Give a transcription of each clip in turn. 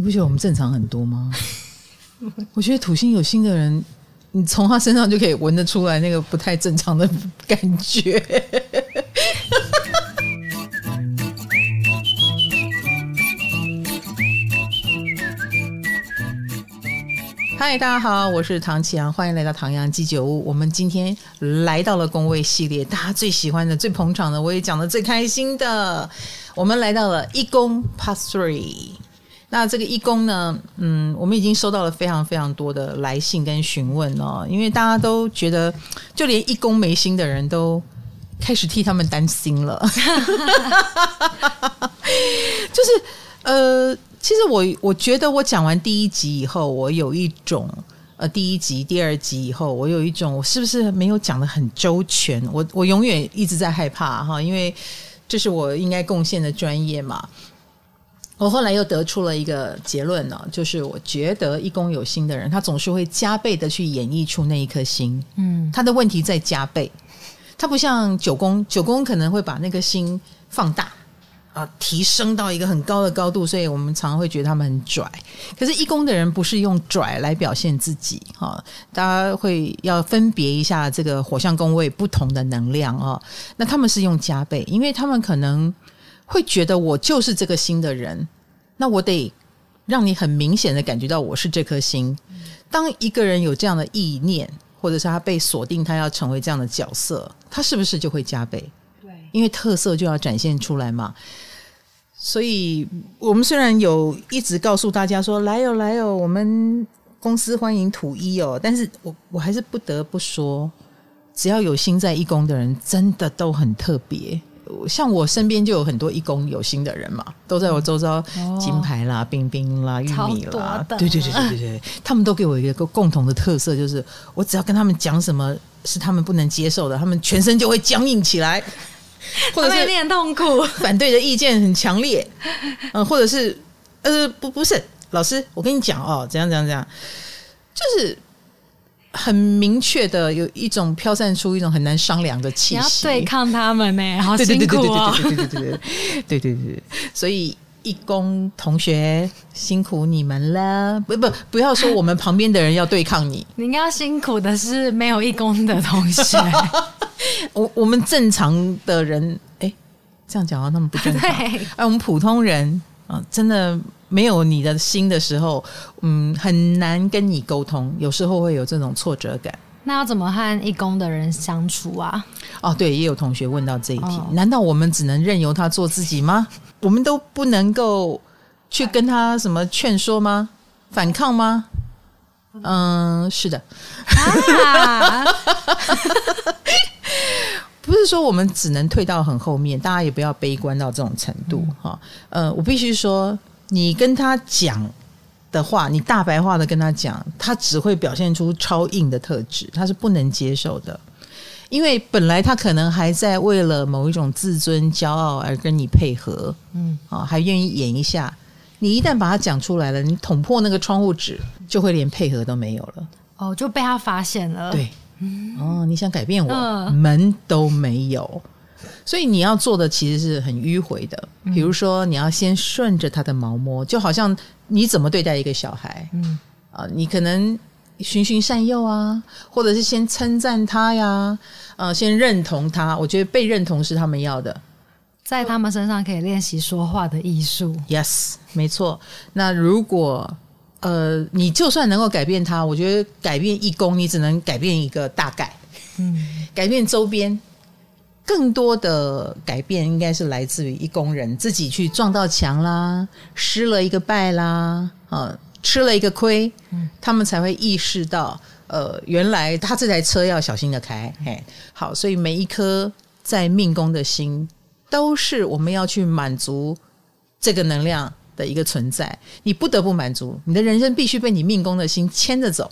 你不觉得我们正常很多吗？我觉得土星有星的人，你从他身上就可以闻得出来那个不太正常的感觉。嗨，大家好，我是唐綺阳，欢迎来到唐阳鸡酒屋。我们今天来到了工位系列，大家最喜欢的、最捧场的，我也讲得最开心的。我们来到了一宫 Part Three。那这个义工呢，嗯，我们已经收到了非常非常多的来信跟询问哦，因为大家都觉得，就连义工没心的人都开始替他们担心了。就是呃。其实我我觉得我讲完第一集以后，我有一种呃，第一集、第二集以后，我有一种我是不是没有讲得很周全？我我永远一直在害怕哈，因为这是我应该贡献的专业嘛。我后来又得出了一个结论呢，就是我觉得一宫有心的人，他总是会加倍的去演绎出那一颗心，嗯，他的问题在加倍，他不像九宫，九宫可能会把那个心放大。啊，提升到一个很高的高度，所以我们常常会觉得他们很拽。可是，一宫的人不是用拽来表现自己哈，大家会要分别一下这个火象宫位不同的能量啊。那他们是用加倍，因为他们可能会觉得我就是这个星的人，那我得让你很明显的感觉到我是这颗星。当一个人有这样的意念，或者是他被锁定，他要成为这样的角色，他是不是就会加倍？对因为特色就要展现出来嘛，所以我们虽然有一直告诉大家说来哦来哦，我们公司欢迎土一哦，但是我我还是不得不说，只要有心在义工的人，真的都很特别。像我身边就有很多义工有心的人嘛，都在我周遭，金牌啦、冰冰啦、玉米啦，对对对对对对，他们都给我一个共同的特色，就是我只要跟他们讲什么是他们不能接受的，他们全身就会僵硬起来。或者是有点痛苦，反对的意见很强烈，嗯，或者是呃不不是老师，我跟你讲哦，怎样怎样怎样，就是很明确的有一种飘散出一种很难商量的气息，你要对抗他们呢，好辛苦哦，对对对对对对对对对对，所以义工同学辛苦你们了，不不不要说我们旁边的人要对抗你，你应该要辛苦的是没有义工的同学。我我们正常的人，哎，这样讲话他们不正常。哎，我们普通人啊，真的没有你的心的时候，嗯，很难跟你沟通，有时候会有这种挫折感。那要怎么和义工的人相处啊？哦，对，也有同学问到这一题，哦，难道我们只能任由他做自己吗？我们都不能够去跟他什么劝说吗？反抗吗？嗯，是的。说我们只能退到很后面，大家也不要悲观到这种程度哈。嗯、呃，我必须说，你跟他讲的话，你大白话的跟他讲，他只会表现出超硬的特质，他是不能接受的。因为本来他可能还在为了某一种自尊、骄傲而跟你配合，嗯，啊，还愿意演一下。你一旦把他讲出来了，你捅破那个窗户纸，就会连配合都没有了。哦，就被他发现了。对。哦，你想改变我，呃、门都没有，所以你要做的其实是很迂回的。比如说，你要先顺着他的毛摸，就好像你怎么对待一个小孩，嗯啊，你可能循循善诱啊，或者是先称赞他呀，呃，先认同他。我觉得被认同是他们要的，在他们身上可以练习说话的艺术。Yes，没错。那如果呃，你就算能够改变它，我觉得改变一宫，你只能改变一个大概，嗯，改变周边，更多的改变应该是来自于一工人自己去撞到墙啦，失了一个败啦，啊，吃了一个亏，嗯，他们才会意识到，呃，原来他这台车要小心的开，嘿，好，所以每一颗在命宫的心，都是我们要去满足这个能量的一个存在，你不得不满足，你的人生必须被你命宫的心牵着走，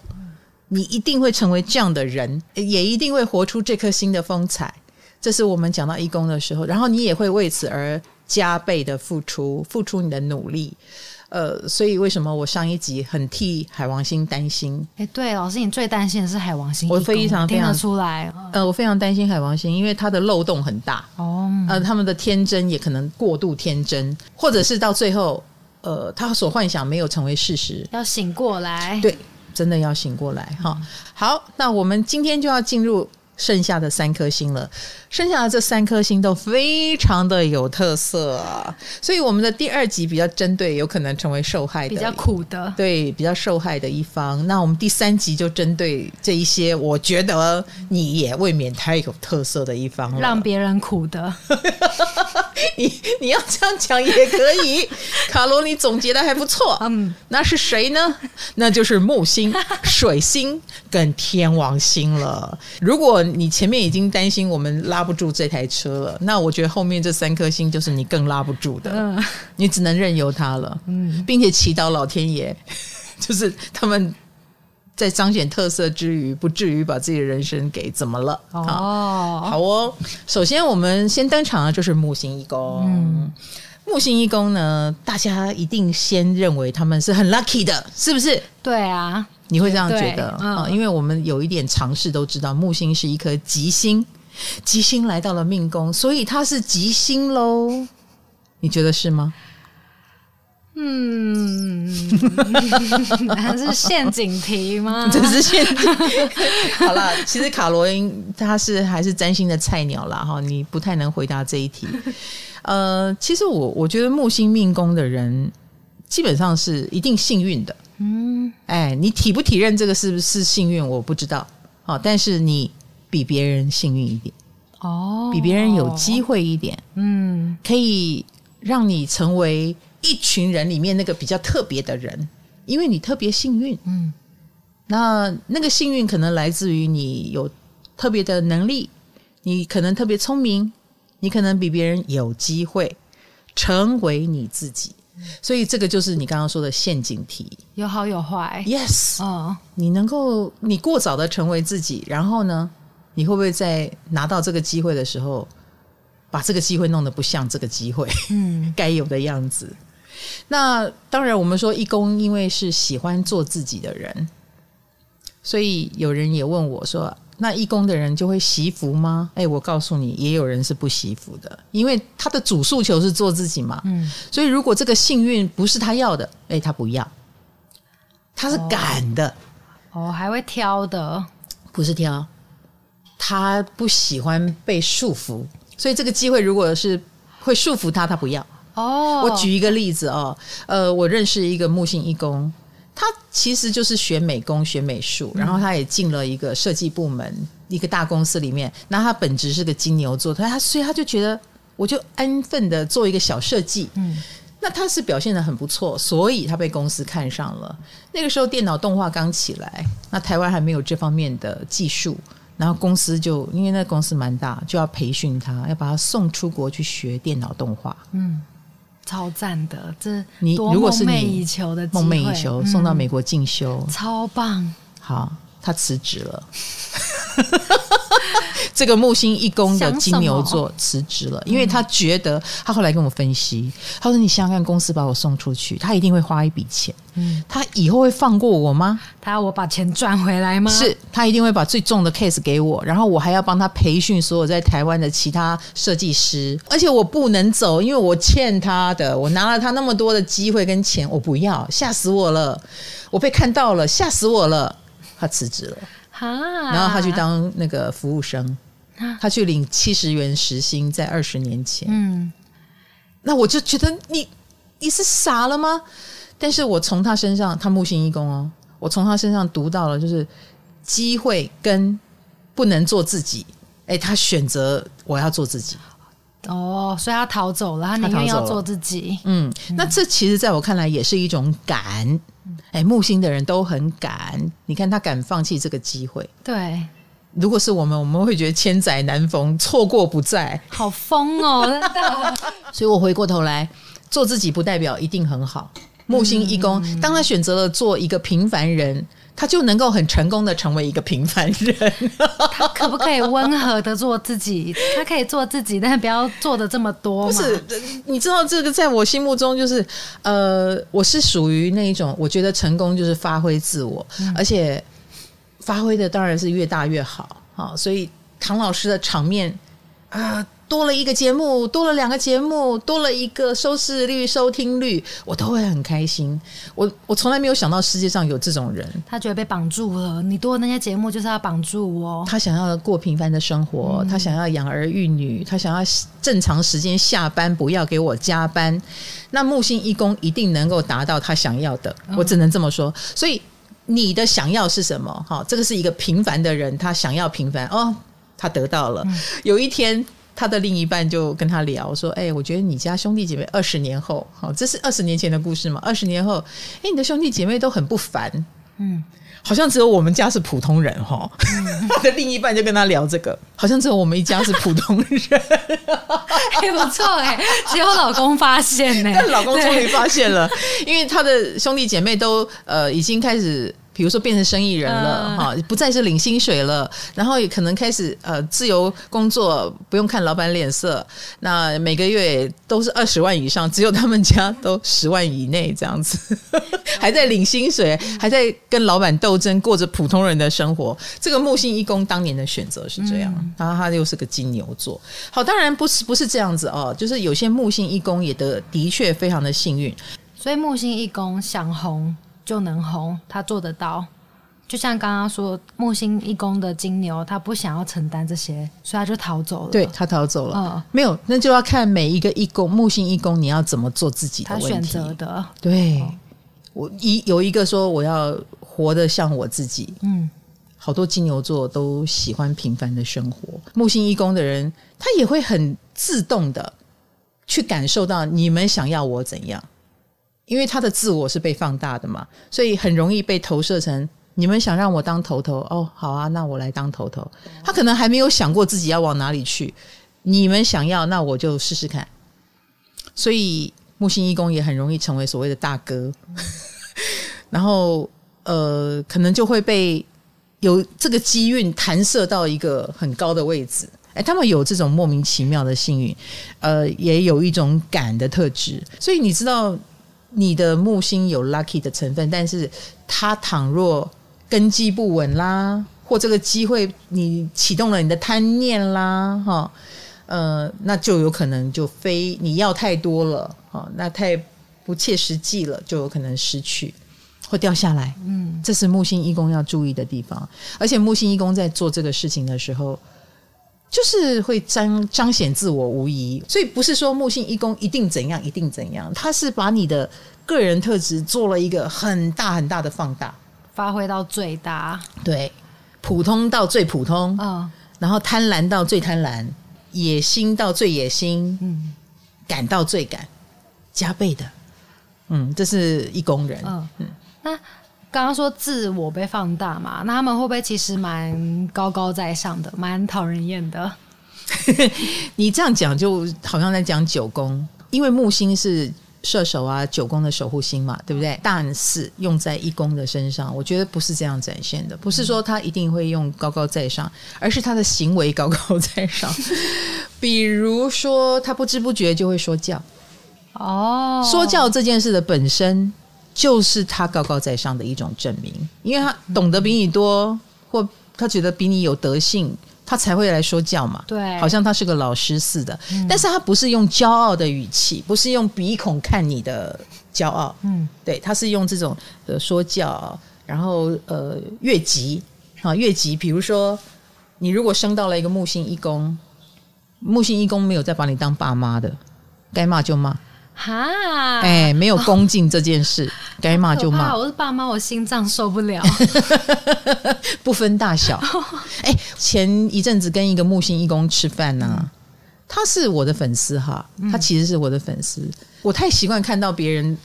你一定会成为这样的人，也一定会活出这颗心的风采。这是我们讲到一宫的时候，然后你也会为此而加倍的付出，付出你的努力。呃，所以为什么我上一集很替海王星担心？哎，对，老师，你最担心的是海王星，我非常非常听得出来。呃，我非常担心海王星，因为它的漏洞很大。哦，呃，他们的天真也可能过度天真，或者是到最后。呃，他所幻想没有成为事实，要醒过来。对，真的要醒过来哈。好，那我们今天就要进入。剩下的三颗星了，剩下的这三颗星都非常的有特色啊，所以我们的第二集比较针对有可能成为受害的，比较苦的，对，比较受害的一方。那我们第三集就针对这一些，我觉得你也未免太有特色的一方了，让别人苦的。你你要这样讲也可以，卡罗，你总结的还不错。嗯，那是谁呢？那就是木星、水星跟天王星了。如果你前面已经担心我们拉不住这台车了，那我觉得后面这三颗星就是你更拉不住的，嗯、你只能任由它了，嗯，并且祈祷老天爷，就是他们在彰显特色之余，不至于把自己的人生给怎么了。哦，好，好哦。首先，我们先登场的就是木星一宫。嗯，木星一宫呢，大家一定先认为他们是很 lucky 的，是不是？对啊。你会这样觉得啊？嗯、因为我们有一点常识都知道，木星是一颗吉星，吉星来到了命宫，所以它是吉星喽。你觉得是吗？嗯，那是陷阱题吗？这是陷阱。好了，其实卡罗因他是还是占星的菜鸟啦。哈，你不太能回答这一题。呃，其实我我觉得木星命宫的人基本上是一定幸运的。嗯，哎，你体不体认这个是不是幸运？我不知道。哦，但是你比别人幸运一点哦，比别人有机会一点。嗯，可以让你成为一群人里面那个比较特别的人，因为你特别幸运。嗯，那那个幸运可能来自于你有特别的能力，你可能特别聪明，你可能比别人有机会成为你自己。所以这个就是你刚刚说的陷阱题，有好有坏。Yes，哦，你能够你过早的成为自己，然后呢，你会不会在拿到这个机会的时候，把这个机会弄得不像这个机会，嗯，该有的样子？那当然，我们说义工因为是喜欢做自己的人，所以有人也问我说。那义工的人就会惜福吗？哎，我告诉你，也有人是不惜福的，因为他的主诉求是做自己嘛。嗯，所以如果这个幸运不是他要的，哎，他不要，他是赶的。哦，还会挑的，不是挑，他不喜欢被束缚，所以这个机会如果是会束缚他，他不要。哦，我举一个例子哦，呃，我认识一个木星一工。他其实就是学美工、学美术，然后他也进了一个设计部门，一个大公司里面。那他本职是个金牛座，他所以他就觉得，我就安分的做一个小设计。嗯，那他是表现的很不错，所以他被公司看上了。那个时候电脑动画刚起来，那台湾还没有这方面的技术，然后公司就因为那公司蛮大，就要培训他，要把他送出国去学电脑动画。嗯。超赞的，这你如果是梦寐以求的梦寐以求，送到美国进修，嗯，超棒。好，他辞职了。这个木星一宫的金牛座辞职了，因为他觉得他后来跟我分析，他说：“你想想看，公司把我送出去，他一定会花一笔钱，嗯，他以后会放过我吗？他要我把钱赚回来吗？是他一定会把最重的 case 给我，然后我还要帮他培训所有在台湾的其他设计师，而且我不能走，因为我欠他的，我拿了他那么多的机会跟钱，我不要，吓死我了，我被看到了，吓死我了，他辞职了，然后他去当那个服务生。”他去领七十元时薪，在二十年前。嗯，那我就觉得你你是傻了吗？但是我从他身上，他木星一宫哦，我从他身上读到了，就是机会跟不能做自己。哎，他选择我要做自己。哦，所以他逃走了，他宁愿要做自己。嗯，那这其实在我看来也是一种敢。哎，木星的人都很敢，你看他敢放弃这个机会。对。如果是我们，我们会觉得千载难逢，错过不再，好疯哦！真的。所以我回过头来，做自己不代表一定很好。木星一宫，嗯、当他选择了做一个平凡人，他就能够很成功的成为一个平凡人。他可不可以温和的做自己？他可以做自己，但是不要做的这么多。不是，你知道这个在我心目中就是，呃，我是属于那一种，我觉得成功就是发挥自我，嗯、而且。发挥的当然是越大越好，好，所以唐老师的场面啊。多了一个节目，多了两个节目，多了一个收视率、收听率，我都会很开心。我我从来没有想到世界上有这种人，他觉得被绑住了。你多的那些节目就是要绑住我。他想要过平凡的生活，嗯、他想要养儿育女，他想要正常时间下班，不要给我加班。那木星一宫一定能够达到他想要的，我只能这么说。所以你的想要是什么？哈，这个是一个平凡的人，他想要平凡哦，他得到了。嗯、有一天。他的另一半就跟他聊说：“哎、欸，我觉得你家兄弟姐妹二十年后，好，这是二十年前的故事嘛？二十年后，哎、欸，你的兄弟姐妹都很不凡，嗯，好像只有我们家是普通人哈。嗯、他的另一半就跟他聊这个，好像只有我们一家是普通人，还 不错哎，只有老公发现呢，老公终于发现了，因为他的兄弟姐妹都呃已经开始。”比如说变成生意人了哈，不再是领薪水了，然后也可能开始呃自由工作，不用看老板脸色。那每个月都是二十万以上，只有他们家都十万以内这样子，还在领薪水，还在跟老板斗争，过着普通人的生活。这个木星一宫当年的选择是这样，然后他又是个金牛座。好，当然不是不是这样子哦，就是有些木星一宫也的的确非常的幸运，所以木星一宫想红。就能红，他做得到。就像刚刚说，木星一宫的金牛，他不想要承担这些，所以他就逃走了。对，他逃走了。嗯，没有，那就要看每一个一宫木星一宫，你要怎么做自己的问题。他选择的。对，哦、我一有一个说我要活得像我自己。嗯，好多金牛座都喜欢平凡的生活。木星一宫的人，他也会很自动的去感受到你们想要我怎样。因为他的自我是被放大的嘛，所以很容易被投射成你们想让我当头头哦，好啊，那我来当头头。他可能还没有想过自己要往哪里去，你们想要，那我就试试看。所以木星一宫也很容易成为所谓的大哥，然后呃，可能就会被有这个机运弹射到一个很高的位置。哎，他们有这种莫名其妙的幸运，呃，也有一种感的特质，所以你知道。你的木星有 lucky 的成分，但是它倘若根基不稳啦，或这个机会你启动了你的贪念啦，哈，呃，那就有可能就非你要太多了，哈，那太不切实际了，就有可能失去或掉下来。嗯，这是木星一宫要注意的地方，而且木星一宫在做这个事情的时候。就是会彰彰显自我无疑，所以不是说木星一宫一定怎样，一定怎样，他是把你的个人特质做了一个很大很大的放大，发挥到最大。对，普通到最普通，嗯，然后贪婪到最贪婪，野心到最野心，嗯，感到最感，加倍的，嗯，这是一宫人，嗯。嗯，那。刚刚说自我被放大嘛，那他们会不会其实蛮高高在上的，蛮讨人厌的？你这样讲就好像在讲九宫，因为木星是射手啊，九宫的守护星嘛，对不对？但是用在一宫的身上，我觉得不是这样展现的，不是说他一定会用高高在上，而是他的行为高高在上。比如说，他不知不觉就会说教哦，说教这件事的本身。就是他高高在上的一种证明，因为他懂得比你多，或他觉得比你有德性，他才会来说教嘛。对，好像他是个老师似的。嗯，但是他不是用骄傲的语气，不是用鼻孔看你的骄傲。嗯，对，他是用这种呃说教，然后呃越级啊越级。比如说，你如果升到了一个木星一宫，木星一宫没有再把你当爸妈的，该骂就骂。哈，哎，没有恭敬这件事，该骂就骂。我是爸妈，我心脏受不了，不分大小。哎，前一阵子跟一个木星义工吃饭呢、啊，嗯、他是我的粉丝哈，他其实是我的粉丝。嗯、我太习惯看到别人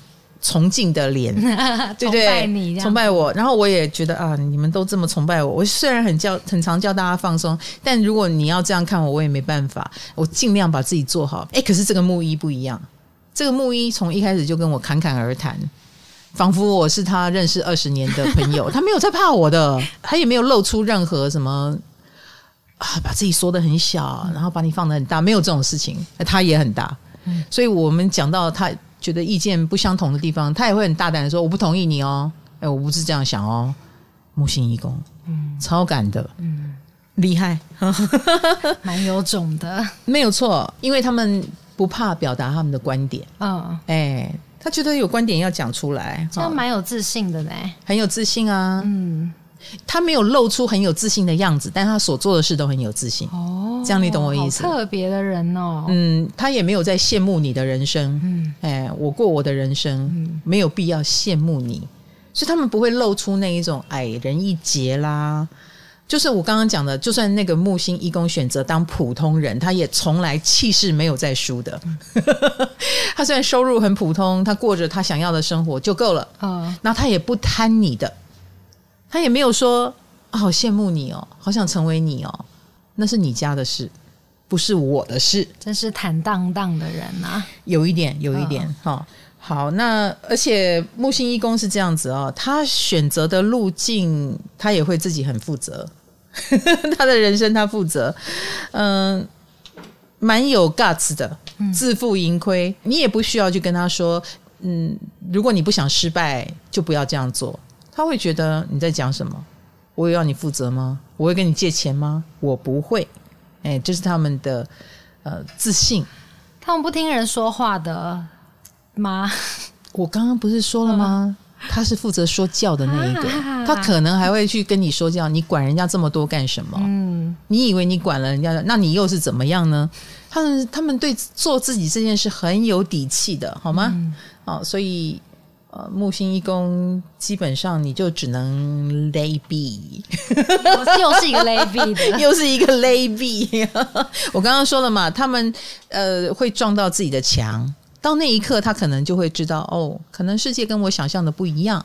崇敬的脸，对不对？崇拜你，崇拜我。然后我也觉得啊，你们都这么崇拜我，我虽然很叫，很常叫大家放松，但如果你要这样看我，我也没办法，我尽量把自己做好。哎，可是这个木一不一样。这个木一从一开始就跟我侃侃而谈，仿佛我是他认识二十年的朋友。他没有在怕我的，他也没有露出任何什么啊，把自己缩得很小，然后把你放得很大，没有这种事情。他也很大，所以我们讲到他觉得意见不相同的地方，他也会很大胆的说：“我不同意你哦，哎，我不是这样想哦。”木星一宫，嗯，超感的，嗯，厉害，蛮有种的，没有错，因为他们不怕表达他们的观点。嗯，哎，他觉得有观点要讲出来，这样蛮有自信的呢，很有自信啊。嗯，他没有露出很有自信的样子，但他所做的事都很有自信。哦，这样你懂我意思？特别的人哦。嗯，他也没有在羡慕你的人生。嗯，哎，我过我的人生，嗯，没有必要羡慕你，所以他们不会露出那一种矮人一截啦。就是我刚刚讲的，就算那个木星一宫选择当普通人，他也从来气势没有在输的。他虽然收入很普通，他过着他想要的生活就够了。啊，那他也不贪你的，他也没有说啊，好羡慕你哦，好想成为你哦，那是你家的事，不是我的事。真是坦荡荡的人啊，有一点，有一点哈。嗯好，那而且木星一宫是这样子哦，他选择的路径，他也会自己很负责，他的人生他负责，嗯，蛮有 guts 的，自负盈亏，嗯，你也不需要去跟他说，嗯，如果你不想失败，就不要这样做，他会觉得你在讲什么？我有要你负责吗？我会跟你借钱吗？我不会，哎，这是他们的呃自信，他们不听人说话的。妈，我刚刚不是说了吗？他是负责说教的那一个，他可能还会去跟你说教。你管人家这么多干什么？嗯，你以为你管了人家，那你又是怎么样呢？他们他们对做自己这件事很有底气的，好吗？嗯、哦，所以呃，木星一宫基本上你就只能 lay B，又是一个 lay B 的，又是一个 lay B。我刚刚说了嘛，他们呃会撞到自己的墙。到那一刻，他可能就会知道，哦，可能世界跟我想象的不一样，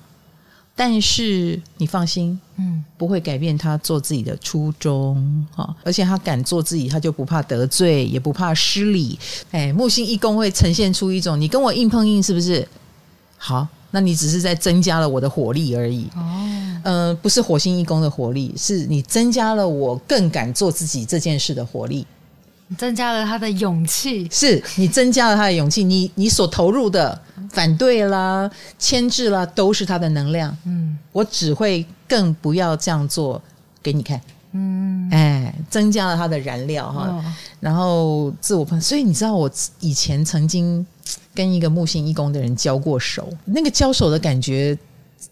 但是你放心，嗯，不会改变他做自己的初衷，哈，而且他敢做自己，他就不怕得罪，也不怕失礼。哎，木星一宫会呈现出一种，你跟我硬碰硬，是不是？好，那你只是在增加了我的火力而已。哦，嗯、呃，不是火星一宫的火力，是你增加了我更敢做自己这件事的火力。增加了他的勇气，是你增加了他的勇气，你你所投入的反对啦、牵制啦，都是他的能量。嗯，我只会更不要这样做给你看。嗯，哎，增加了他的燃料哈，哦、然后自我喷。所以你知道，我以前曾经跟一个木星一宫的人交过手，那个交手的感觉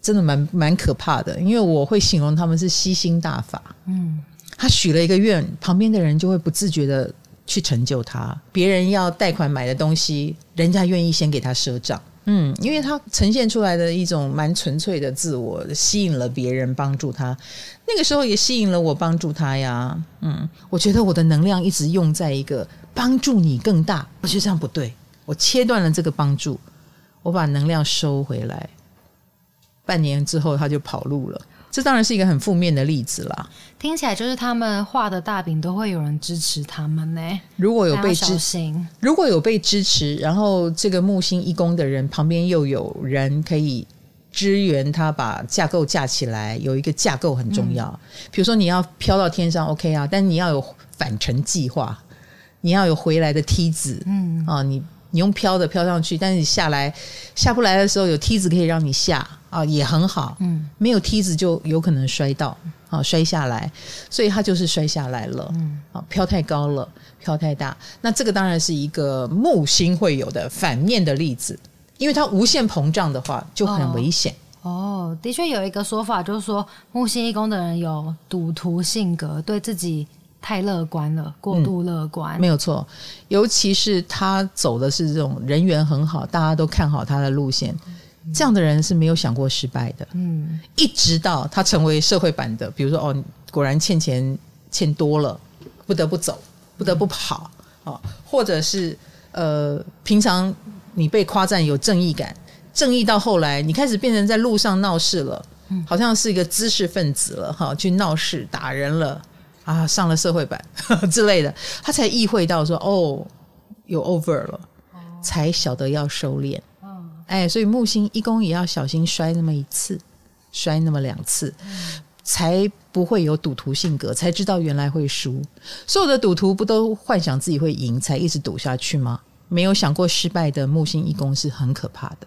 真的蛮蛮可怕的，因为我会形容他们是吸星大法。嗯，他许了一个愿，旁边的人就会不自觉的。去成就他，别人要贷款买的东西，人家愿意先给他赊账。嗯，因为他呈现出来的一种蛮纯粹的自我，吸引了别人帮助他。那个时候也吸引了我帮助他呀。嗯，我觉得我的能量一直用在一个帮助你更大，我觉得这样不对，我切断了这个帮助，我把能量收回来。半年之后，他就跑路了。这当然是一个很负面的例子啦。听起来就是他们画的大饼都会有人支持他们呢。如果有被支持，如果有被支持，然后这个木星一宫的人旁边又有人可以支援他，把架构架起来，有一个架构很重要。嗯、比如说你要飘到天上，OK 啊，但你要有返程计划，你要有回来的梯子。嗯啊，你你用飘的飘上去，但是你下来下不来的时候，有梯子可以让你下。啊，也很好，嗯，没有梯子就有可能摔到，啊，摔下来，所以他就是摔下来了，嗯，啊，飘太高了，飘太大，那这个当然是一个木星会有的反面的例子，因为它无限膨胀的话就很危险。哦，哦，的确有一个说法，就是说木星一宫的人有赌徒性格，对自己太乐观了，过度乐观，嗯，没有错，尤其是他走的是这种人缘很好，大家都看好他的路线。这样的人是没有想过失败的，嗯，一直到他成为社会版的，比如说哦，果然欠钱欠多了，不得不走，不得不跑啊，哦，或者是呃，平常你被夸赞有正义感，正义到后来你开始变成在路上闹事了，好像是一个知识分子了哈，去闹事打人了啊，上了社会版 之类的，他才意会到说哦，有 over 了，才晓得要收敛。哎，所以木星一宫也要小心摔那么一次，摔那么两次，嗯、才不会有赌徒性格，才知道原来会输。所有的赌徒不都幻想自己会赢，才一直赌下去吗？没有想过失败的木星一宫是很可怕的。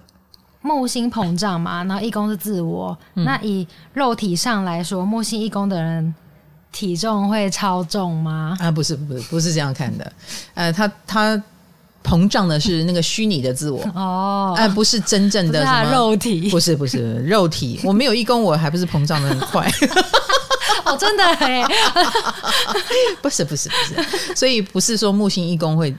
木星膨胀嘛，然后一宫是自我。嗯、那以肉体上来说，木星一宫的人体重会超重吗？啊，不是，不是，不是这样看的。呃，他他膨胀的是那个虚拟的自我哦，哎、呃，不是真正的什么肉体，不是不是肉体。我没有一公，我还不是膨胀的很快。哦，真的哎，不是不是不是，所以不是说木星一宫会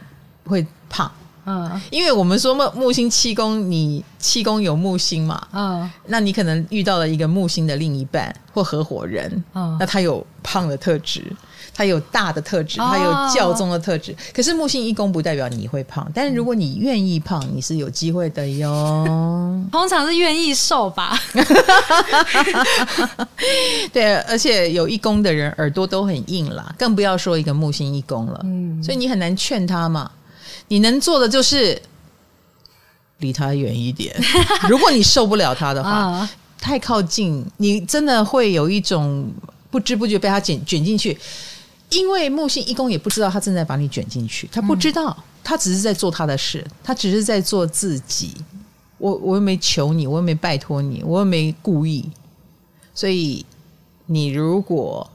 会胖。嗯，因为我们说木木星七宫，你七宫有木星嘛？嗯，那你可能遇到了一个木星的另一半或合伙人，嗯，那他有胖的特质，他有大的特质，他有教宗的特质。哦、可是木星一宫不代表你会胖，但是如果你愿意胖，你是有机会的哟。通常是愿意瘦吧？对，而且有一宫的人耳朵都很硬啦，更不要说一个木星一宫了。嗯，所以你很难劝他嘛。你能做的就是离他远一点。如果你受不了他的话，太靠近，你真的会有一种不知不觉被他卷卷进去。因为木星一宫也不知道他正在把你卷进去，他不知道，他只是在做他的事，他只是在做自己。我我又没求你，我又没拜托你，我又没故意。所以你如果。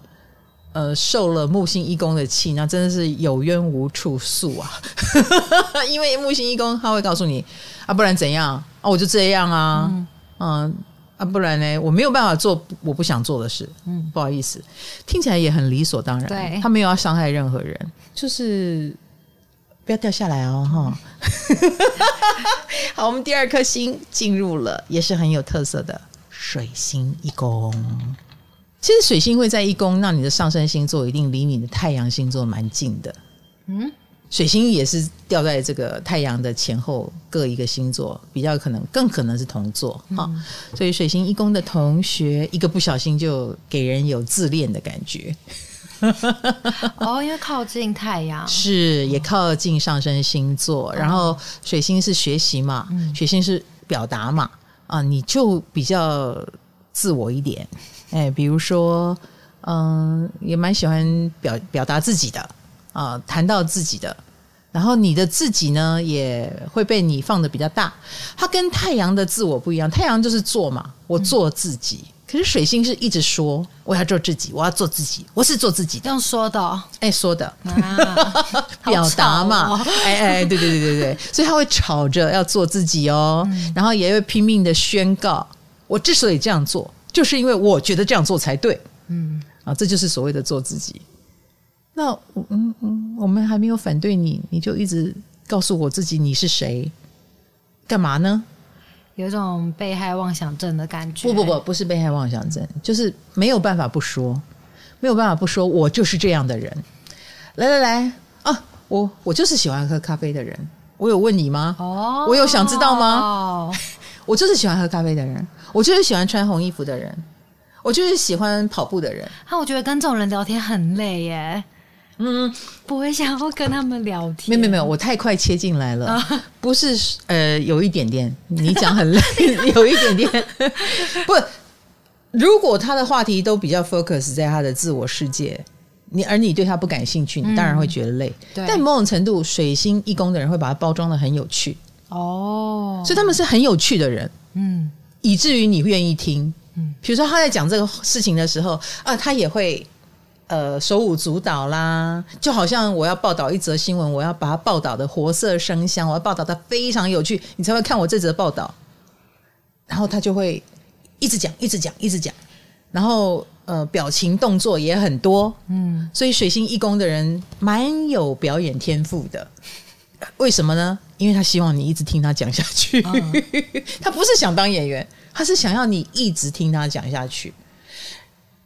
呃，受了木星一宫的气，那真的是有冤无处诉啊！因为木星一宫他会告诉你啊，不然怎样啊？我就这样啊，嗯，嗯啊，不然呢，我没有办法做我不想做的事。嗯，不好意思，听起来也很理所当然。对，他没有要伤害任何人，就是不要掉下来哦，哈。好，我们第二颗星进入了，也是很有特色的水星一宫。其实水星会在一宫，那你的上升星座一定离你的太阳星座蛮近的。嗯，水星也是掉在这个太阳的前后各一个星座，比较可能更可能是同座啊。嗯，所以水星一宫的同学，一个不小心就给人有自恋的感觉。哦，因为靠近太阳，是也靠近上升星座，然后水星是学习嘛，水星是表达嘛，啊，你就比较自我一点。哎，比如说，嗯，也蛮喜欢表表达自己的啊，谈到自己的，然后你的自己呢，也会被你放的比较大。它跟太阳的自我不一样，太阳就是做嘛，我做自己。嗯、可是水星是一直说我要做自己，我要做自己，我是做自己的，用说的、哦，哎，说的，啊、表达嘛，哦、哎哎，对对对对对，所以他会吵着要做自己哦，嗯、然后也会拼命的宣告，我之所以这样做。就是因为我觉得这样做才对，嗯啊，这就是所谓的做自己。那嗯嗯，我们还没有反对你，你就一直告诉我自己你是谁，干嘛呢？有一种被害妄想症的感觉。不不不，不是被害妄想症，就是没有办法不说，没有办法不说，我就是这样的人。来来来啊，我我就是喜欢喝咖啡的人。我有问你吗？哦，我有想知道吗？哦，我就是喜欢喝咖啡的人。我就是喜欢穿红衣服的人，我就是喜欢跑步的人。那、啊、我觉得跟这种人聊天很累耶。嗯，不会想要跟他们聊天。没有没有没有，我太快切进来了。啊、不是呃，有一点点，你讲很累，有一点点。不，如果他的话题都比较 focus 在他的自我世界，你而你对他不感兴趣，你当然会觉得累。嗯、但某种程度，水星一宫的人会把它包装的很有趣。哦，所以他们是很有趣的人。嗯。以至于你愿意听，嗯，比如说他在讲这个事情的时候啊，他也会呃手舞足蹈啦，就好像我要报道一则新闻，我要把它报道的活色生香，我要报道的非常有趣，你才会看我这则报道。然后他就会一直讲，一直讲，一直讲，然后呃表情动作也很多，嗯，所以水星一宫的人蛮有表演天赋的。为什么呢？因为他希望你一直听他讲下去，嗯、他不是想当演员，他是想要你一直听他讲下去。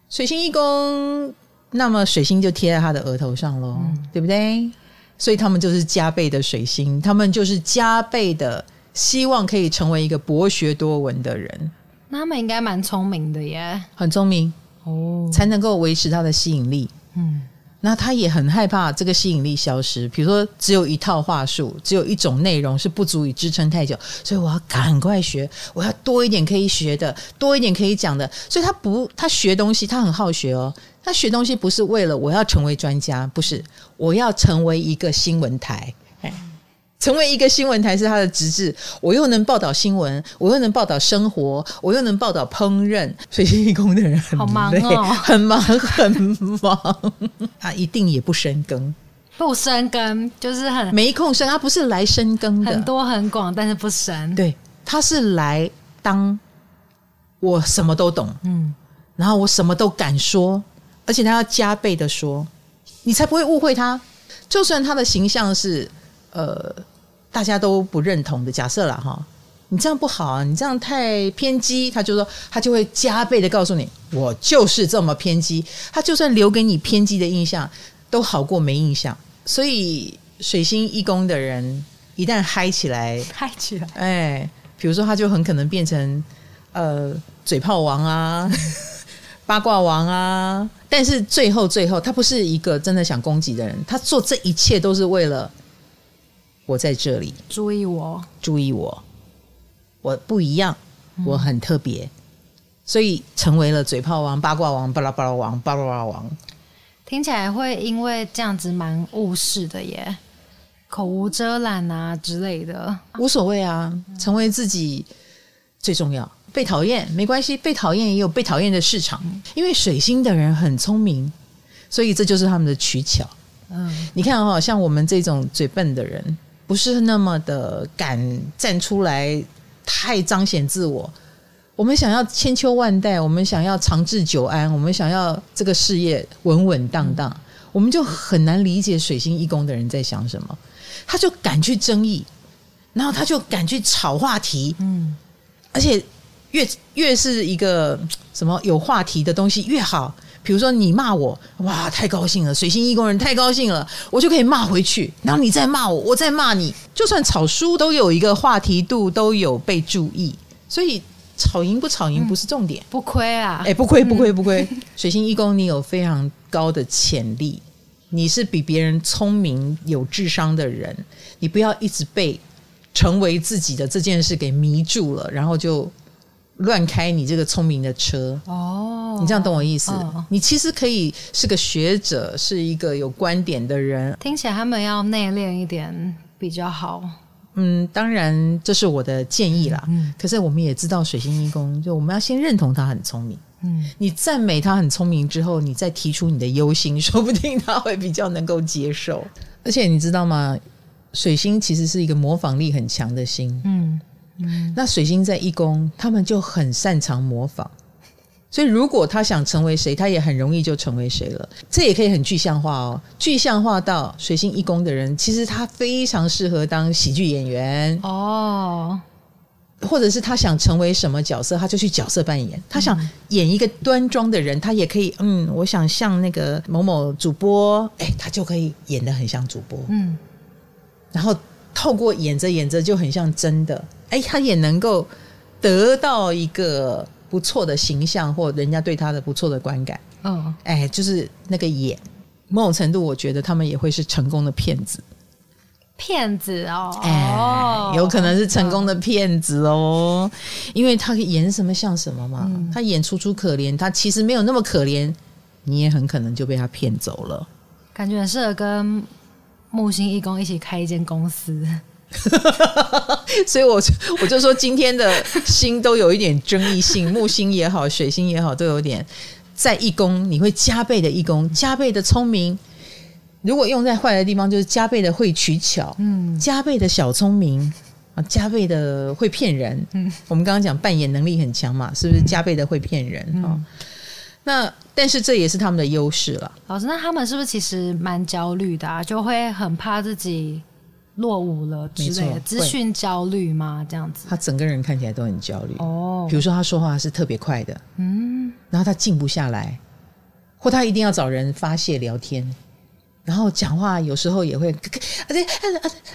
水星一宫，那么水星就贴在他的额头上喽，嗯、对不对？所以他们就是加倍的水星，他们就是加倍的希望可以成为一个博学多闻的人。那他们应该蛮聪明的耶，很聪明哦，才能够维持他的吸引力。嗯。那他也很害怕这个吸引力消失，比如说只有一套话术，只有一种内容是不足以支撑太久，所以我要赶快学，我要多一点可以学的，多一点可以讲的。所以他不，他学东西，他很好学哦。他学东西不是为了我要成为专家，不是，我要成为一个新闻台。哎，成为一个新闻台是他的职责，我又能报道新闻，我又能报道生活，我又能报道烹饪。水星一宫的人很忙哦，很忙很忙。他一定也不深耕，不深耕就是很没空深。他不是来深耕的，很多很广，但是不深。对，他是来当我什么都懂，嗯，然后我什么都敢说，而且他要加倍的说，你才不会误会他。就算他的形象是呃。大家都不认同的假设了哈，你这样不好啊，你这样太偏激，他就说他就会加倍的告诉你，我就是这么偏激。他就算留给你偏激的印象，都好过没印象。所以水星一宫的人一旦嗨起来，嗨起来，哎，比如说他就很可能变成呃嘴炮王啊、八卦王啊。但是最后最后，他不是一个真的想攻击的人，他做这一切都是为了。我在这里，注意我，注意我，我不一样，我很特别，嗯、所以成为了嘴炮王、八卦王、巴拉巴拉王、巴拉巴拉王。听起来会因为这样子蛮务实的耶，口无遮拦啊之类的，无所谓啊，成为自己最重要。被讨厌没关系，被讨厌也有被讨厌的市场，因为水星的人很聪明，所以这就是他们的取巧。嗯，你看哈、哦，像我们这种嘴笨的人。不是那么的敢站出来，太彰显自我。我们想要千秋万代，我们想要长治久安，我们想要这个事业稳稳当当，我们就很难理解水星一宫的人在想什么。他就敢去争议，然后他就敢去炒话题，嗯，而且越越是一个什么有话题的东西越好。比如说你骂我，哇，太高兴了！水星一宫人太高兴了，我就可以骂回去。然后你再骂我，我再骂你。就算吵输，都有一个话题度，都有被注意。所以吵赢不吵赢不是重点，嗯、不亏啊！哎，不亏不亏不亏。水星一宫，你有非常高的潜力，你是比别人聪明、有智商的人。你不要一直被成为自己的这件事给迷住了，然后就。乱开你这个聪明的车哦，你这样懂我意思？哦、你其实可以是个学者，是一个有观点的人。听起来他们要内敛一点比较好。嗯，当然这是我的建议啦。嗯，可是我们也知道水星一宫，就我们要先认同他很聪明。嗯，你赞美他很聪明之后，你再提出你的忧心，说不定他会比较能够接受。而且你知道吗？水星其实是一个模仿力很强的星。嗯。嗯、那水星在一宫，他们就很擅长模仿，所以如果他想成为谁，他也很容易就成为谁了。这也可以很具象化哦，具象化到水星一宫的人，其实他非常适合当喜剧演员哦，或者是他想成为什么角色，他就去角色扮演。他想演一个端庄的人，他也可以。嗯，我想像那个某某主播，哎，他就可以演的很像主播。嗯，然后透过演着演着就很像真的。哎，他也能够得到一个不错的形象，或人家对他的不错的观感。嗯，哎，就是那个演，某种程度，我觉得他们也会是成功的骗子。骗子哦，哎，有可能是成功的骗子哦，因为他演什么像什么嘛。嗯，他演楚楚可怜，他其实没有那么可怜，你也很可能就被他骗走了。感觉很适合跟木星一宫一起开一间公司。所以我我就说，今天的星都有一点争议性，木星也好，水星也好，都有点在一宫，你会加倍的义工，加倍的聪明。如果用在坏的地方，就是加倍的会取巧，嗯，加倍的小聪明啊，加倍的会骗人。嗯，我们刚刚讲扮演能力很强嘛，是不是加倍的会骗人啊？嗯，那但是这也是他们的优势了。老师，那他们是不是其实蛮焦虑的啊？就会很怕自己。落伍了之类的资讯焦虑吗？这样子，他整个人看起来都很焦虑。哦，比如说他说话是特别快的，嗯，然后他静不下来，或他一定要找人发泄聊天，然后讲话有时候也会，而且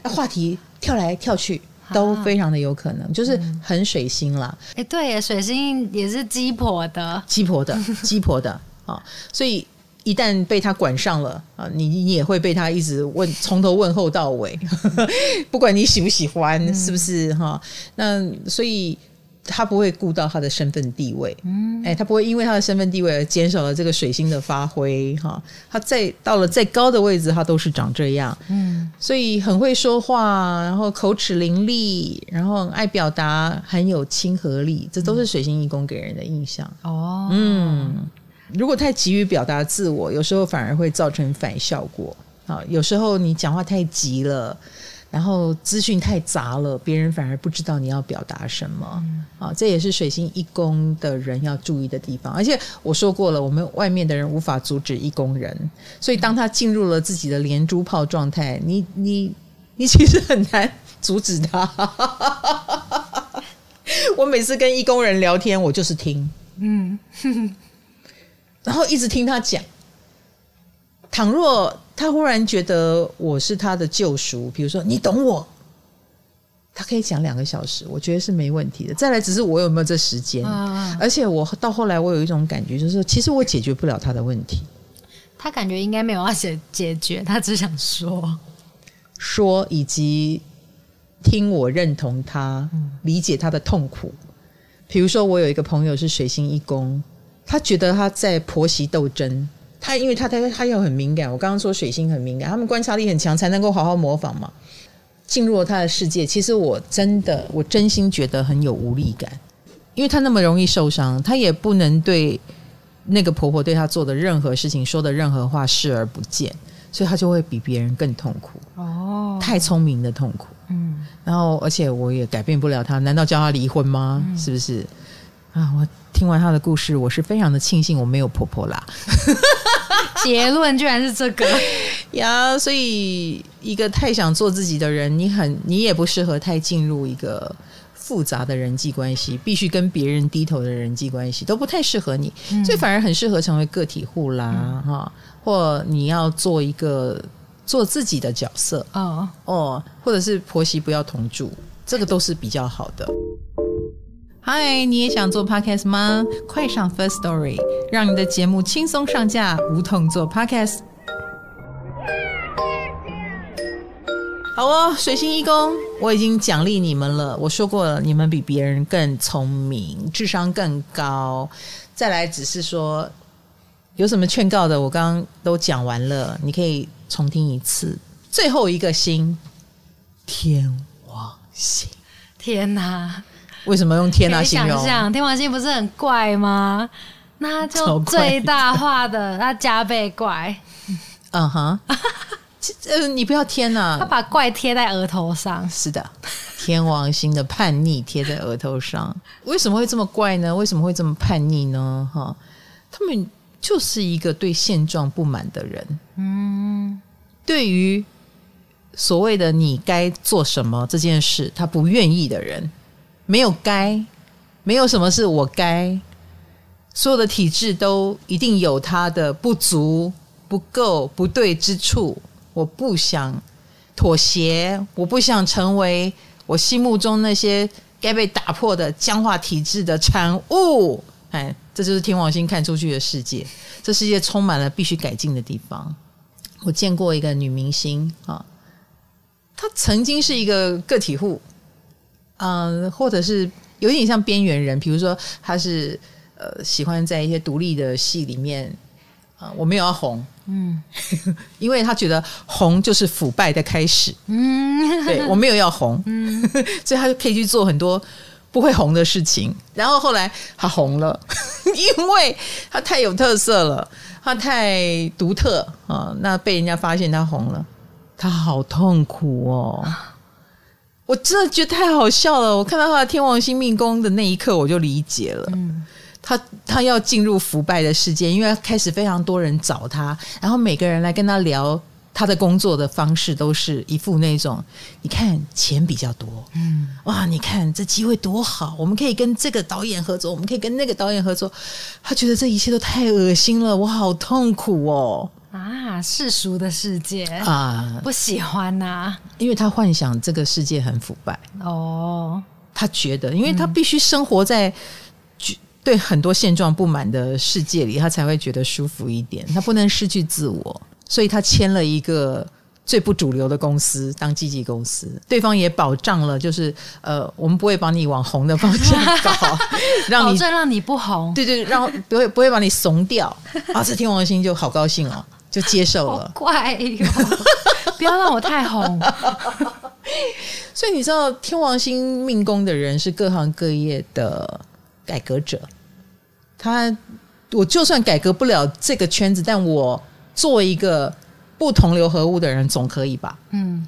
话题跳来跳去，都非常的有可能，就是很水星啦。哎，对，水星也是鸡婆的，鸡婆的，鸡婆的啊，所以。一旦被他管上了啊，你你也会被他一直问，从头问候到尾，不管你喜不喜欢，是不是哈？那所以他不会顾到他的身份地位，嗯，哎，他不会因为他的身份地位而减少了这个水星的发挥，哈，他再到了再高的位置，他都是长这样，嗯，所以很会说话，然后口齿伶俐，然后爱表达，很有亲和力，这都是水星一宫给人的印象。哦，嗯，如果太急于表达自我，有时候反而会造成反效果。啊，有时候你讲话太急了。然后资讯太杂了，别人反而不知道你要表达什么、嗯、啊！这也是水星一宫的人要注意的地方。而且我说过了，我们外面的人无法阻止一宫人，所以当他进入了自己的连珠炮状态，你你你其实很难阻止他。我每次跟一宫人聊天，我就是听，嗯，然后一直听他讲。倘若他忽然觉得我是他的救赎，比如说你懂我，他可以讲两个小时，我觉得是没问题的。再来，只是我有没有这时间？啊、而且我到后来，我有一种感觉，就是说，其实我解决不了他的问题。他感觉应该没有要解解决，他只想说说，以及听我认同他，理解他的痛苦。比如说，我有一个朋友是水星一宫，他觉得他在婆媳斗争。他因为他他他又很敏感，我刚刚说水星很敏感，他们观察力很强，才能够好好模仿嘛。进入了他的世界，其实我真的我真心觉得很有无力感，因为他那么容易受伤，他也不能对那个婆婆对他做的任何事情说的任何话视而不见，所以他就会比别人更痛苦。哦，太聪明的痛苦。嗯，然后而且我也改变不了他，难道叫他离婚吗？嗯、是不是？啊，我听完他的故事，我是非常的庆幸我没有婆婆啦。结论居然是这个 呀！所以一个太想做自己的人，你很你也不适合太进入一个复杂的人际关系，必须跟别人低头的人际关系都不太适合你，嗯、所以反而很适合成为个体户啦，哈、嗯，或你要做一个做自己的角色哦哦，或者是婆媳不要同住，这个都是比较好的。嗨，你也想做 podcast 吗？快上 First Story，让你的节目轻松上架，无痛做 podcast。好哦，水星一公，我已经奖励你们了。我说过了，你们比别人更聪明，智商更高。再来，只是说有什么劝告的，我刚刚都讲完了，你可以重听一次。最后一个星，天王星。天哪！为什么用天啊形容？想天王星不是很怪吗？那就最大化的，它加倍怪。嗯哼，呃，你不要天啊！他把怪贴在额头上。是的，天王星的叛逆贴在额头上。为什么会这么怪呢？为什么会这么叛逆呢？哈，他们就是一个对现状不满的人。嗯，对于所谓的你该做什么这件事，他不愿意的人。没有该，没有什么是我该。所有的体制都一定有它的不足、不够、不对之处。我不想妥协，我不想成为我心目中那些该被打破的僵化体制的产物。哎，这就是天王星看出去的世界。这世界充满了必须改进的地方。我见过一个女明星啊，她曾经是一个个体户。嗯，或者是有点像边缘人，比如说他是呃喜欢在一些独立的戏里面啊、呃，我没有要红，嗯，因为他觉得红就是腐败的开始，嗯，对，我没有要红，嗯，所以他就可以去做很多不会红的事情。然后后来他红了，因为他太有特色了，他太独特。啊、呃，那被人家发现他红了，他好痛苦哦。我真的觉得太好笑了！我看到他的天王星命宫的那一刻，我就理解了。嗯，他他要进入腐败的世界，因为开始非常多人找他，然后每个人来跟他聊他的工作的方式，都是一副那种：你看钱比较多，嗯，哇，你看这机会多好，我们可以跟这个导演合作，我们可以跟那个导演合作。他觉得这一切都太恶心了，我好痛苦哦。啊，世俗的世界啊，不喜欢呐、啊，因为他幻想这个世界很腐败。哦，他觉得，因为他必须生活在对很多现状不满的世界里，他才会觉得舒服一点，他不能失去自我，所以他签了一个最不主流的公司当经纪公司，对方也保障了，就是呃，我们不会把你往红的方向搞，让你保证让你不红，对对，让不会不会把你怂掉。啊！这天王星就好高兴哦，就接受了。怪哟，不要让我太红。所以你知道，天王星命宫的人是各行各业的改革者。他，我就算改革不了这个圈子，但我做一个。不同流合污的人总可以吧？嗯，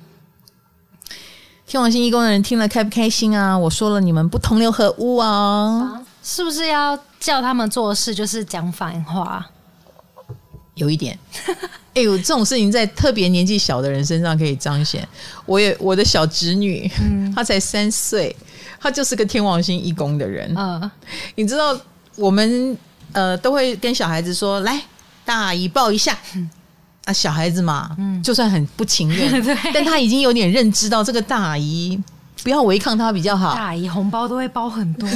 天王星一宫的人听了开不开心啊？我说了，你们不同流合污啊，啊，是不是要叫他们做事就是讲反话？有一点，哎呦，这种事情在特别年纪小的人身上可以彰显。我也我的小侄女，嗯，她才三岁，她就是个天王星一宫的人。嗯，你知道我们呃都会跟小孩子说，来，大姨抱一下。嗯啊，小孩子嘛，嗯，就算很不情愿，但他已经有点认知到这个大姨不要违抗他比较好。大阿姨红包都会包很多，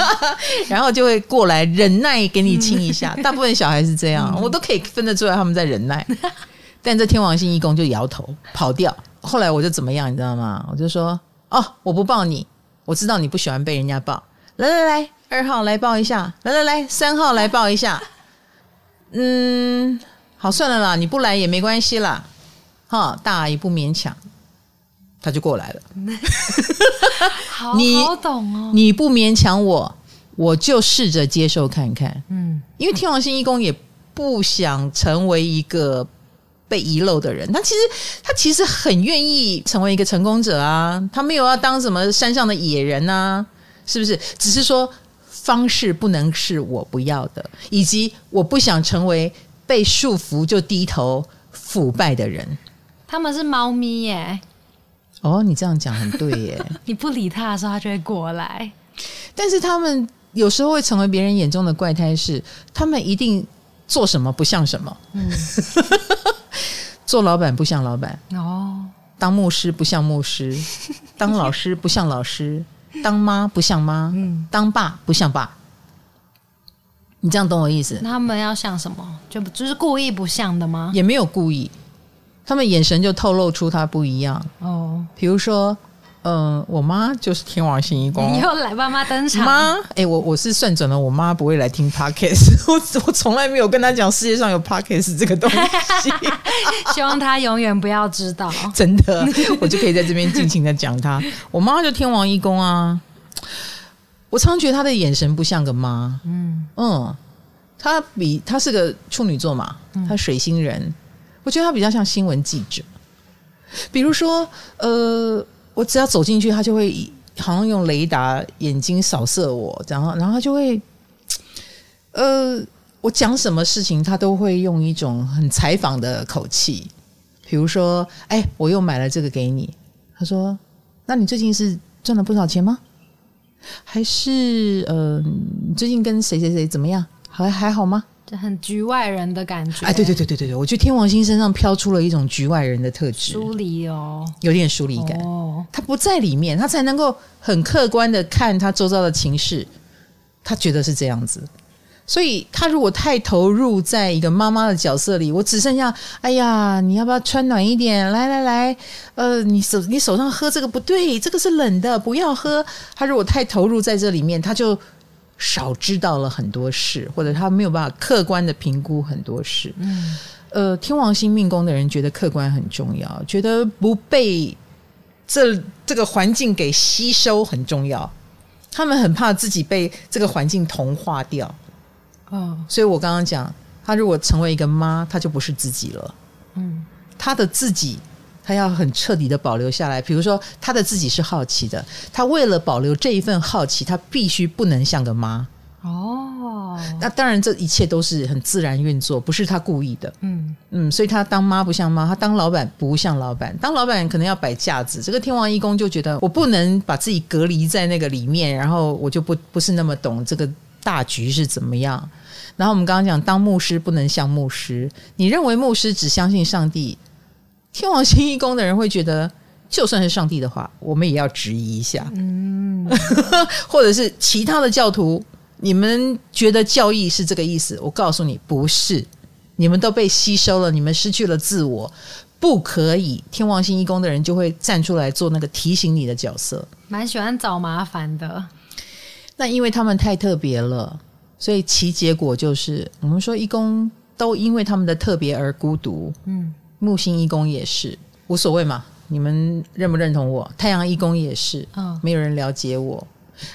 然后就会过来忍耐给你亲一下。大部分小孩是这样，我都可以分得出来他们在忍耐。但这天王星一宫就摇头跑掉。后来我就怎么样，你知道吗？我就说哦，我不抱你，我知道你不喜欢被人家抱。来来来，二号来抱一下，来来来，三号来抱一下。嗯。好，算了啦，你不来也没关系啦，哈，大阿姨不勉强，他就过来了。好，你好懂哦，你不勉强我，我就试着接受看看。嗯，因为天王星一宫也不想成为一个被遗漏的人，他其实他其实很愿意成为一个成功者啊，他没有要当什么山上的野人啊，是不是？只是说方式不能是我不要的，以及我不想成为。被束缚就低头腐败的人，他们是猫咪耶。哦，你这样讲很对耶。你不理他的时候，他就会过来。但是他们有时候会成为别人眼中的怪胎，是他们一定做什么不像什么。嗯，做老板不像老板哦，当牧师不像牧师，当老师不像老师，当妈不像妈，嗯，当爸不像爸。你这样懂我意思？那他们要像什么？就就是故意不像的吗？也没有故意，他们眼神就透露出他不一样哦。比如说，嗯、呃，我妈就是天王星一宫，你又来妈妈登场。妈，哎、欸，我我是算准了，我妈不会来听 podcast，我我从来没有跟她讲世界上有 podcast 这个东西，希望她永远不要知道。真的，我就可以在这边尽情的讲她。我妈就天王一宫啊。我常觉得她的眼神不像个妈，嗯嗯，她比她是个处女座嘛，她水星人，嗯、我觉得他比较像新闻记者。比如说，呃，我只要走进去，他就会好像用雷达眼睛扫射我，然后然后他就会，呃，我讲什么事情，他都会用一种很采访的口气。比如说，哎，我又买了这个给你，他说，那你最近是赚了不少钱吗？还是呃，最近跟谁谁谁怎么样？还还好吗？就很局外人的感觉。哎，对对对对对对，我觉得天王星身上飘出了一种局外人的特质，疏离哦，有点疏离感。哦，他不在里面，他才能够很客观的看他周遭的情势，他觉得是这样子。所以，他如果太投入在一个妈妈的角色里，我只剩下，哎呀，你要不要穿暖一点？来来来，呃，你手你手上喝这个不对，这个是冷的，不要喝。他如果太投入在这里面，他就少知道了很多事，或者他没有办法客观的评估很多事。嗯，呃，天王星命宫的人觉得客观很重要，觉得不被这这个环境给吸收很重要。他们很怕自己被这个环境同化掉。哦，所以我刚刚讲，他如果成为一个妈，他就不是自己了。嗯，他的自己，他要很彻底的保留下来。比如说，他的自己是好奇的，他为了保留这一份好奇，他必须不能像个妈。哦，那当然，这一切都是很自然运作，不是他故意的。嗯嗯，所以他当妈不像妈，他当老板不像老板，当老板可能要摆架子。这个天王一公就觉得，我不能把自己隔离在那个里面，然后我就不不是那么懂这个。大局是怎么样？然后我们刚刚讲，当牧师不能像牧师。你认为牧师只相信上帝？天王星一宫的人会觉得，就算是上帝的话，我们也要质疑一下。嗯，或者是其他的教徒，你们觉得教义是这个意思？我告诉你，不是。你们都被吸收了，你们失去了自我，不可以，天王星一宫的人就会站出来做那个提醒你的角色，蛮喜欢找麻烦的。那因为他们太特别了，所以其结果就是，我们说一宫都因为他们的特别而孤独。嗯，木星一宫也是无所谓嘛，你们认不认同我？太阳一宫也是，嗯，没有人了解我。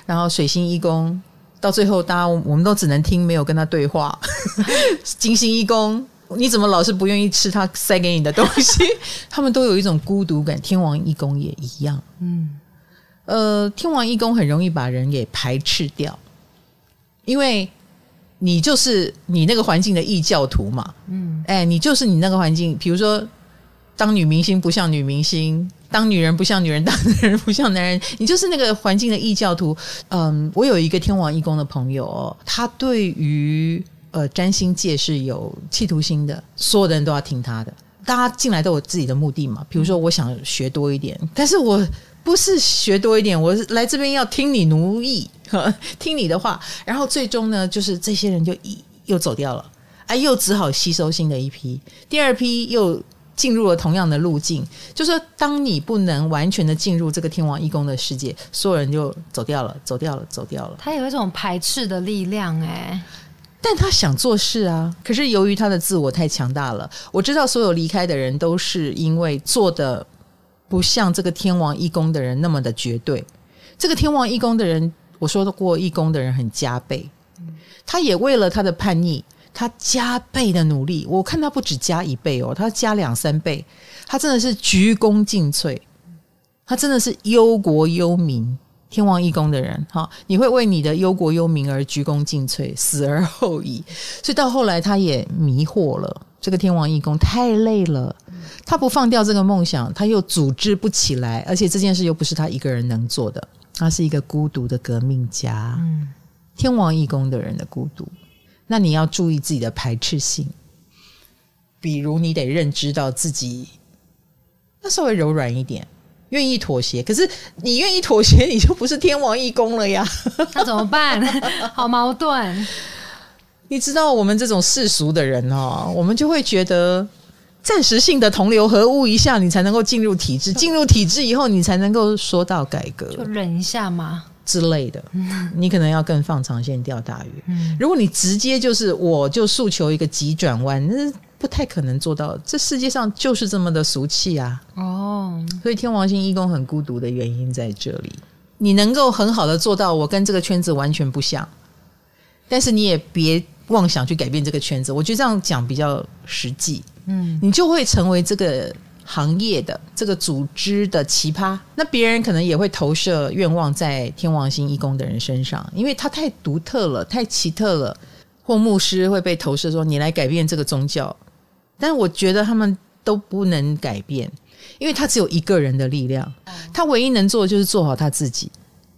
然后水星一宫到最后，大家我们都只能听，没有跟他对话。金星一宫，你怎么老是不愿意吃他塞给你的东西？他们都有一种孤独感。天王一宫也一样。嗯。呃，天王一宫很容易把人给排斥掉，因为你就是你那个环境的异教徒嘛。嗯，哎，你就是你那个环境，比如说当女明星不像女明星，当女人不像女人，当男人不像男人，你就是那个环境的异教徒。嗯，我有一个天王义工的朋友哦，他对于呃占星界是有企图心的，所有的人都要听他的。大家进来都有自己的目的嘛，比如说我想学多一点，但是我。不是学多一点，我是来这边要听你奴役，听你的话，然后最终呢，就是这些人就一又走掉了，哎，又只好吸收新的一批，第二批又进入了同样的路径。就说当你不能完全的进入这个天王一宫的世界，所有人就走掉了，走掉了，走掉了。他有一种排斥的力量，哎，但他想做事啊，可是由于他的自我太强大了，我知道所有离开的人都是因为做的。不像这个天王一宫的人那么的绝对，这个天王一宫的人，我说过义工的人很加倍，他也为了他的叛逆，他加倍的努力。我看他不止加一倍哦，他加两三倍，他真的是鞠躬尽瘁，他真的是忧国忧民。天王义工的人，哈，你会为你的忧国忧民而鞠躬尽瘁，死而后已。所以到后来，他也迷惑了。这个天王义工太累了。他不放掉这个梦想，他又组织不起来，而且这件事又不是他一个人能做的。他是一个孤独的革命家，嗯，天王义工的人的孤独。那你要注意自己的排斥性，比如你得认知到自己要稍微柔软一点，愿意妥协。可是你愿意妥协，你就不是天王义工了呀。那怎么办？好矛盾。你知道我们这种世俗的人哦，我们就会觉得。暂时性的同流合污一下，你才能够进入体制。进入体制以后，你才能够说到改革。就忍一下嘛之类的。你可能要更放长线钓大鱼。嗯，如果你直接就是我就诉求一个急转弯，那不太可能做到。这世界上就是这么的俗气啊！哦，所以天王星一宫很孤独的原因在这里。你能够很好的做到，我跟这个圈子完全不像，但是你也别妄想去改变这个圈子。我觉得这样讲比较实际。嗯，你就会成为这个行业的这个组织的奇葩，那别人可能也会投射愿望在天王星义工的人身上，因为他太独特了，太奇特了。或牧师会被投射说：“你来改变这个宗教。”但是我觉得他们都不能改变，因为他只有一个人的力量，他唯一能做的就是做好他自己。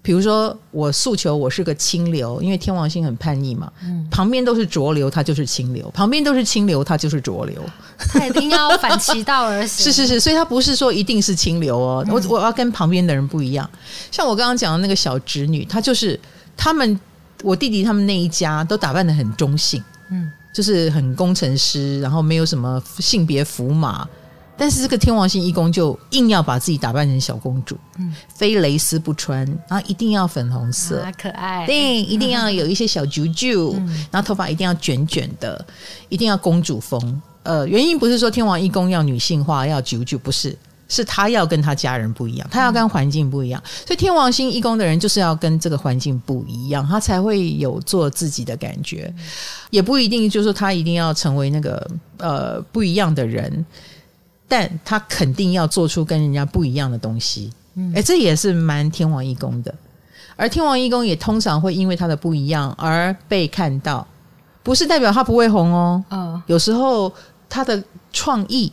比如说，我诉求我是个清流，因为天王星很叛逆嘛。嗯，旁边都是浊流，他就是清流；旁边都是清流，他就是浊流。他一定要反其道而行。是是是，所以他不是说一定是清流哦。我我要跟旁边的人不一样。像我刚刚讲的那个小侄女，她就是他们我弟弟他们那一家都打扮得很中性，嗯，就是很工程师，然后没有什么性别符码。但是这个天王星一宫就硬要把自己打扮成小公主，嗯，非蕾丝不穿，然后一定要粉红色，啊，可爱，对，一定要有一些小啾啾，嗯，然后头发一定要卷卷的，一定要公主风。呃，原因不是说天王一宫要女性化，要啾啾，不是，是他要跟他家人不一样，他要跟环境不一样，所以天王星一宫的人就是要跟这个环境不一样，他才会有做自己的感觉，也不一定就是说他一定要成为那个呃不一样的人。但他肯定要做出跟人家不一样的东西，嗯，哎，这也是蛮天王一公的。而天王一公也通常会因为他的不一样而被看到，不是代表他不会红哦。嗯，有时候他的创意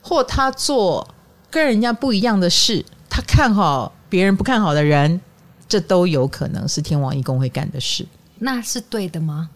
或他做跟人家不一样的事，他看好别人不看好的人，这都有可能是天王一公会干的事。那是对的吗？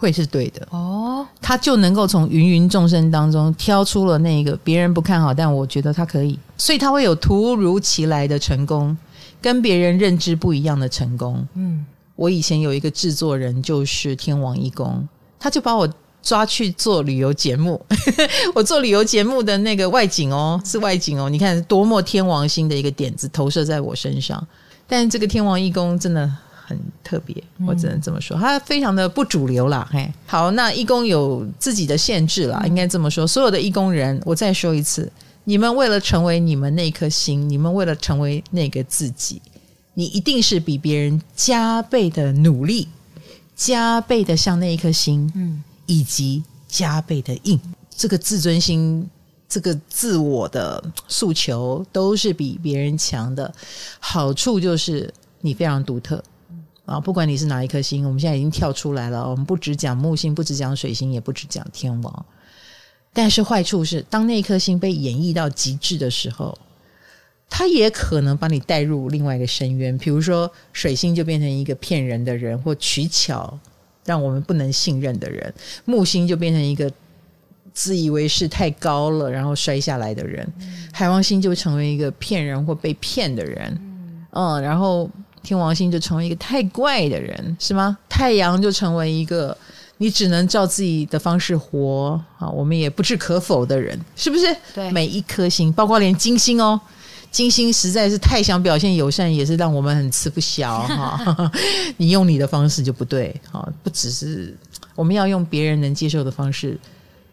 会是对的哦，他就能够从芸芸众生当中挑出了那个别人不看好，但我觉得他可以，所以他会有突如其来的成功，跟别人认知不一样的成功。嗯，我以前有一个制作人就是天王一公，他就把我抓去做旅游节目。我做旅游节目的那个外景哦，是外景哦。你看多么天王星的一个点子投射在我身上，但这个天王一公真的很特别，我只能这么说，它非常的不主流啦。嘿，好，那义工有自己的限制啦，应该这么说。所有的义工人，我再说一次，你们为了成为你们那颗心，你们为了成为那个自己，你一定是比别人加倍的努力。加倍的向那一颗心，嗯，以及加倍的硬，这个自尊心，这个自我的诉求，都是比别人强的。好处就是你非常独特啊！不管你是哪一颗星，我们现在已经跳出来了。我们不只讲木星，不只讲水星，也不只讲天王。但是坏处是，当那颗星被演绎到极致的时候。它也可能把你带入另外一个深渊，比如说水星就变成一个骗人的人，或取巧让我们不能信任的人；木星就变成一个自以为是太高了，然后摔下来的人；海王星就成为一个骗人或被骗的人，嗯，然后天王星就成为一个太怪的人，是吗？太阳就成为一个你只能照自己的方式活啊，我们也不置可否的人，是不是？对，每一颗星，包括连金星哦。金星实在是太想表现友善，也是让我们很吃不消哈。你用你的方式就不对哈，不只是我们要用别人能接受的方式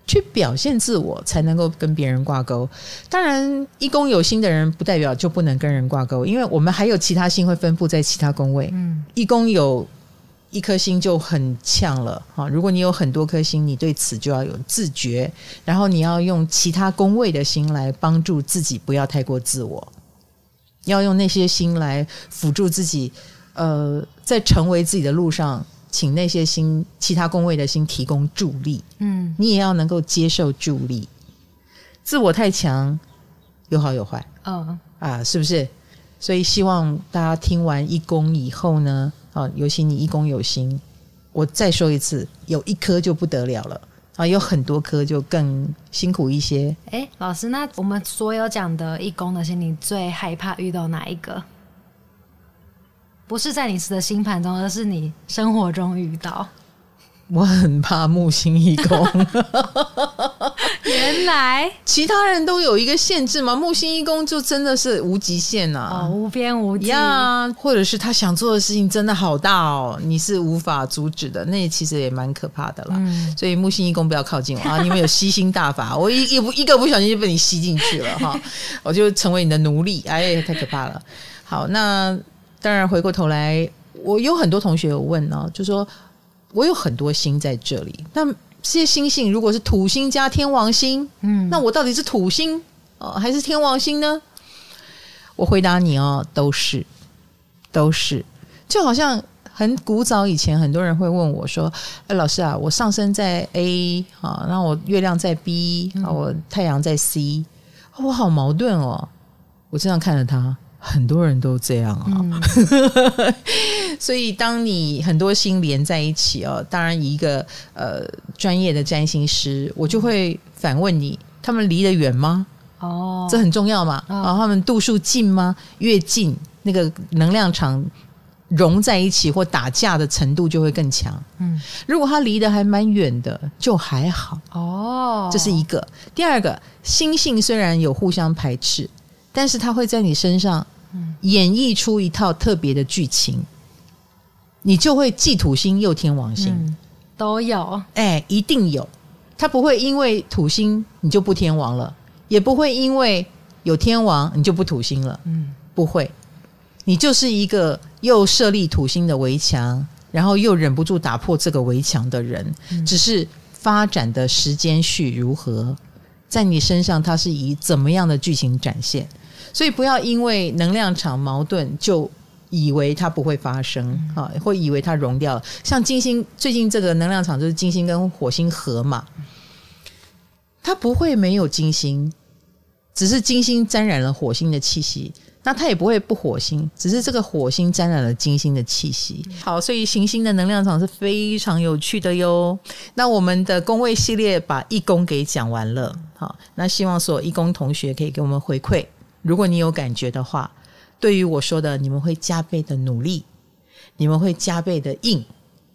去表现自我，才能够跟别人挂钩。当然，一宫有心的人不代表就不能跟人挂钩，因为我们还有其他星会分布在其他宫位。嗯，一宫有一颗星就很呛了哈。如果你有很多颗星，你对此就要有自觉，然后你要用其他宫位的心来帮助自己，不要太过自我。要用那些心来辅助自己，呃，在成为自己的路上，请那些星、其他宫位的星提供助力。嗯，你也要能够接受助力。自我太强，有好有坏。嗯啊，是不是？所以希望大家听完一宫以后呢，啊，尤其你一宫有星，我再说一次，有一颗就不得了了。啊，有很多颗就更辛苦一些。哎，老师，那我们所有讲的一宫的星，你最害怕遇到哪一个？不是在你的星盘中，而是你生活中遇到。我很怕木星一宫，原来其他人都有一个限制吗？木星一宫就真的是无极限呐、啊，哦，无边无际呀，或者是他想做的事情真的好大哦，你是无法阻止的，那其实也蛮可怕的啦。嗯、所以木星一宫不要靠近我啊！你们有吸星大法，我一一不一个不小心就被你吸进去了哈，我就成为你的奴隶，哎，太可怕了。好，那当然回过头来，我有很多同学有问呢，就说。我有很多星在这里，那这些星星如果是土星加天王星，嗯，那我到底是土星哦还是天王星呢？我回答你哦，都是，都是，就好像很古早以前，很多人会问我说：“哎，老师啊，我上升在 A 啊，然后我月亮在 B 啊，我太阳在 C，我好矛盾哦。”我这样看着他。很多人都这样啊，嗯、所以当你很多心连在一起哦，当然一个呃专业的占星师，我就会反问你：他们离得远吗？哦，这很重要嘛。然后、哦、他们度数近吗？越近，那个能量场融在一起或打架的程度就会更强。嗯，如果他离得还蛮远的，就还好。哦，这是一个。第二个，星性虽然有互相排斥，但是它会在你身上。演绎出一套特别的剧情，你就会既土星又天王星，嗯、都有，哎，一定有。他不会因为土星你就不天王了，也不会因为有天王你就不土星了，嗯，不会。你就是一个又设立土星的围墙，然后又忍不住打破这个围墙的人，嗯、只是发展的时间序如何，在你身上它是以怎么样的剧情展现？所以不要因为能量场矛盾就以为它不会发生啊，会以为它融掉了。像金星最近这个能量场就是金星跟火星合嘛，它不会没有金星，只是金星沾染了火星的气息。那它也不会不火星，只是这个火星沾染了金星的气息。好，所以行星的能量场是非常有趣的哟。那我们的宫位系列把一宫给讲完了，好，那希望所有一宫同学可以给我们回馈。如果你有感觉的话，对于我说的，你们会加倍的努力，你们会加倍的硬，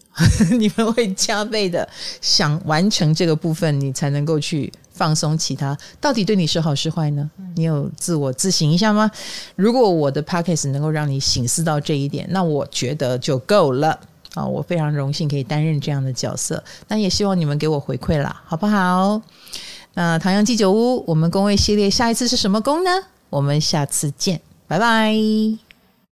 你们会加倍的想完成这个部分，你才能够去放松其他。到底对你是好是坏呢？你有自我自省一下吗？如果我的 p o c k e t 能够让你醒思到这一点，那我觉得就够了啊！我非常荣幸可以担任这样的角色，那也希望你们给我回馈啦，好不好？那唐阳鸡酒屋，我们工位系列下一次是什么宫呢？我们下次见，拜拜。